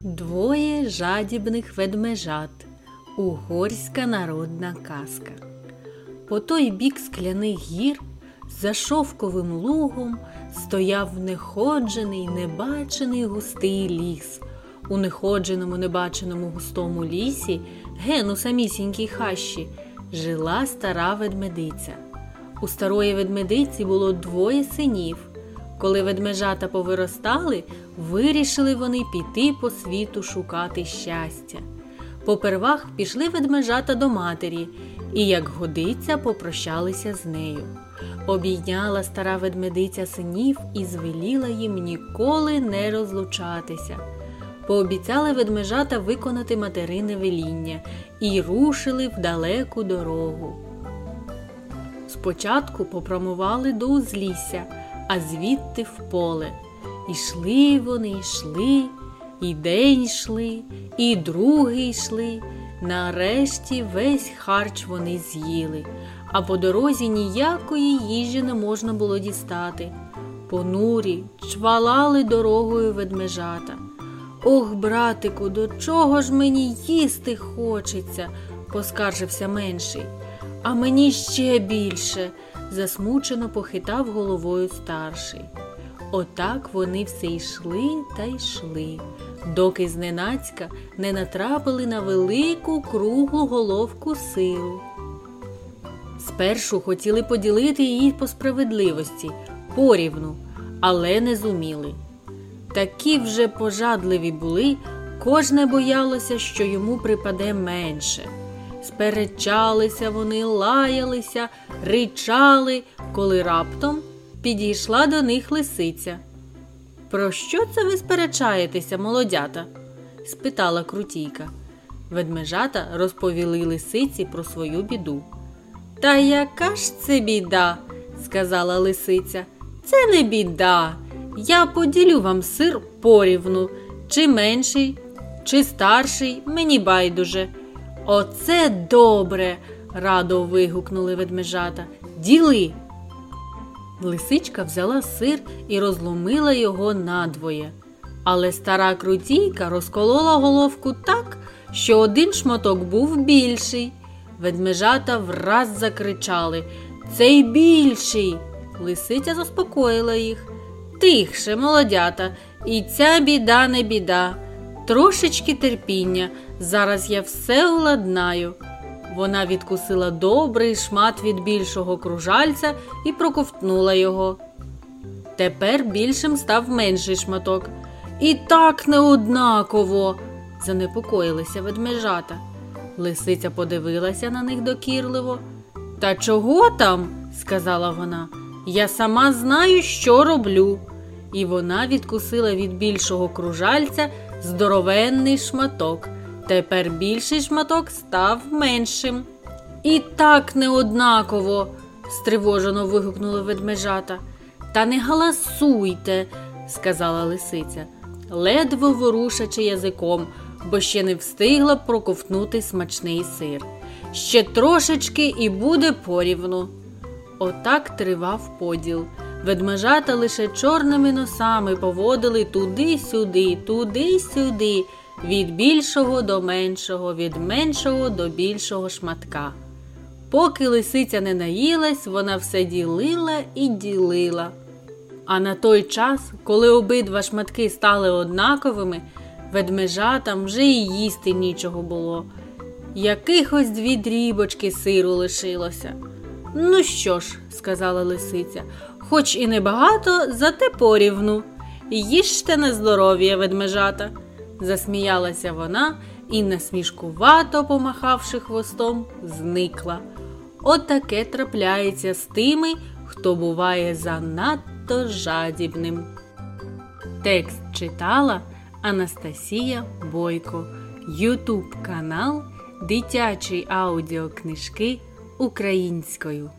Двоє жадібних ведмежат. Угорська народна казка. По той бік скляних гір за шовковим лугом стояв неходжений, небачений густий ліс. У неходженому, небаченому густому лісі, ген у самісінькій хащі, жила стара ведмедиця. У старої ведмедиці було двоє синів. Коли ведмежата повиростали, вирішили вони піти по світу шукати щастя. Попервах пішли ведмежата до матері і, як годиться, попрощалися з нею. Обійняла стара ведмедиця синів і звеліла їм ніколи не розлучатися. Пообіцяли ведмежата виконати материне веління і рушили в далеку дорогу. Спочатку попрямували до узлісся, а звідти в поле. Ішли вони, йшли, і день йшли, і другий йшли. Нарешті весь харч вони з'їли, а по дорозі ніякої їжі не можна було дістати. Понурі чвалали дорогою ведмежата. Ох, братику, до чого ж мені їсти хочеться, поскаржився менший. А мені ще більше, засмучено похитав головою старший. Отак вони все йшли та йшли, доки зненацька не натрапили на велику круглу головку сиру. Спершу хотіли поділити її по справедливості, порівну, але не зуміли. Такі вже пожадливі були, кожне боялося, що йому припаде менше. Сперечалися вони, лаялися, ричали, коли раптом підійшла до них лисиця. Про що це ви сперечаєтеся, молодята? спитала крутійка. Ведмежата розповіли лисиці про свою біду. Та яка ж це біда? сказала лисиця. Це не біда. Я поділю вам сир порівну, чи менший, чи старший, мені байдуже. Оце добре, радо вигукнули ведмежата. Діли. Лисичка взяла сир і розломила його надвоє. Але стара крутійка розколола головку так, що один шматок був більший. Ведмежата враз закричали Цей більший. Лисиця заспокоїла їх. Тихше, молодята, і ця біда не біда. Трошечки терпіння. Зараз я все уладнаю. Вона відкусила добрий шмат від більшого кружальця і проковтнула його. Тепер більшим став менший шматок. І так неоднаково, занепокоїлися ведмежата. Лисиця подивилася на них докірливо. Та чого там? сказала вона. Я сама знаю, що роблю. І вона відкусила від більшого кружальця здоровенний шматок. Тепер більший шматок став меншим. І так неоднаково, стривожено вигукнули ведмежата. Та не галасуйте, сказала лисиця, ледве ворушачи язиком, бо ще не встигла проковтнути смачний сир. Ще трошечки і буде порівну. Отак тривав поділ. Ведмежата лише чорними носами поводили туди-сюди, туди-сюди, від більшого до меншого, від меншого до більшого шматка. Поки лисиця не наїлась, вона все ділила і ділила. А на той час, коли обидва шматки стали однаковими, ведмежатам вже і їсти нічого було. Якихось дві дрібочки сиру лишилося. Ну що ж, сказала лисиця, хоч і небагато, зате порівну. Їжте на здоров'я, ведмежата, засміялася вона і, насмішкувато помахавши хвостом, зникла. От трапляється з тими, хто буває занадто жадібним. Текст читала Анастасія Бойко, Ютуб канал Дитячі аудіокнижки українською.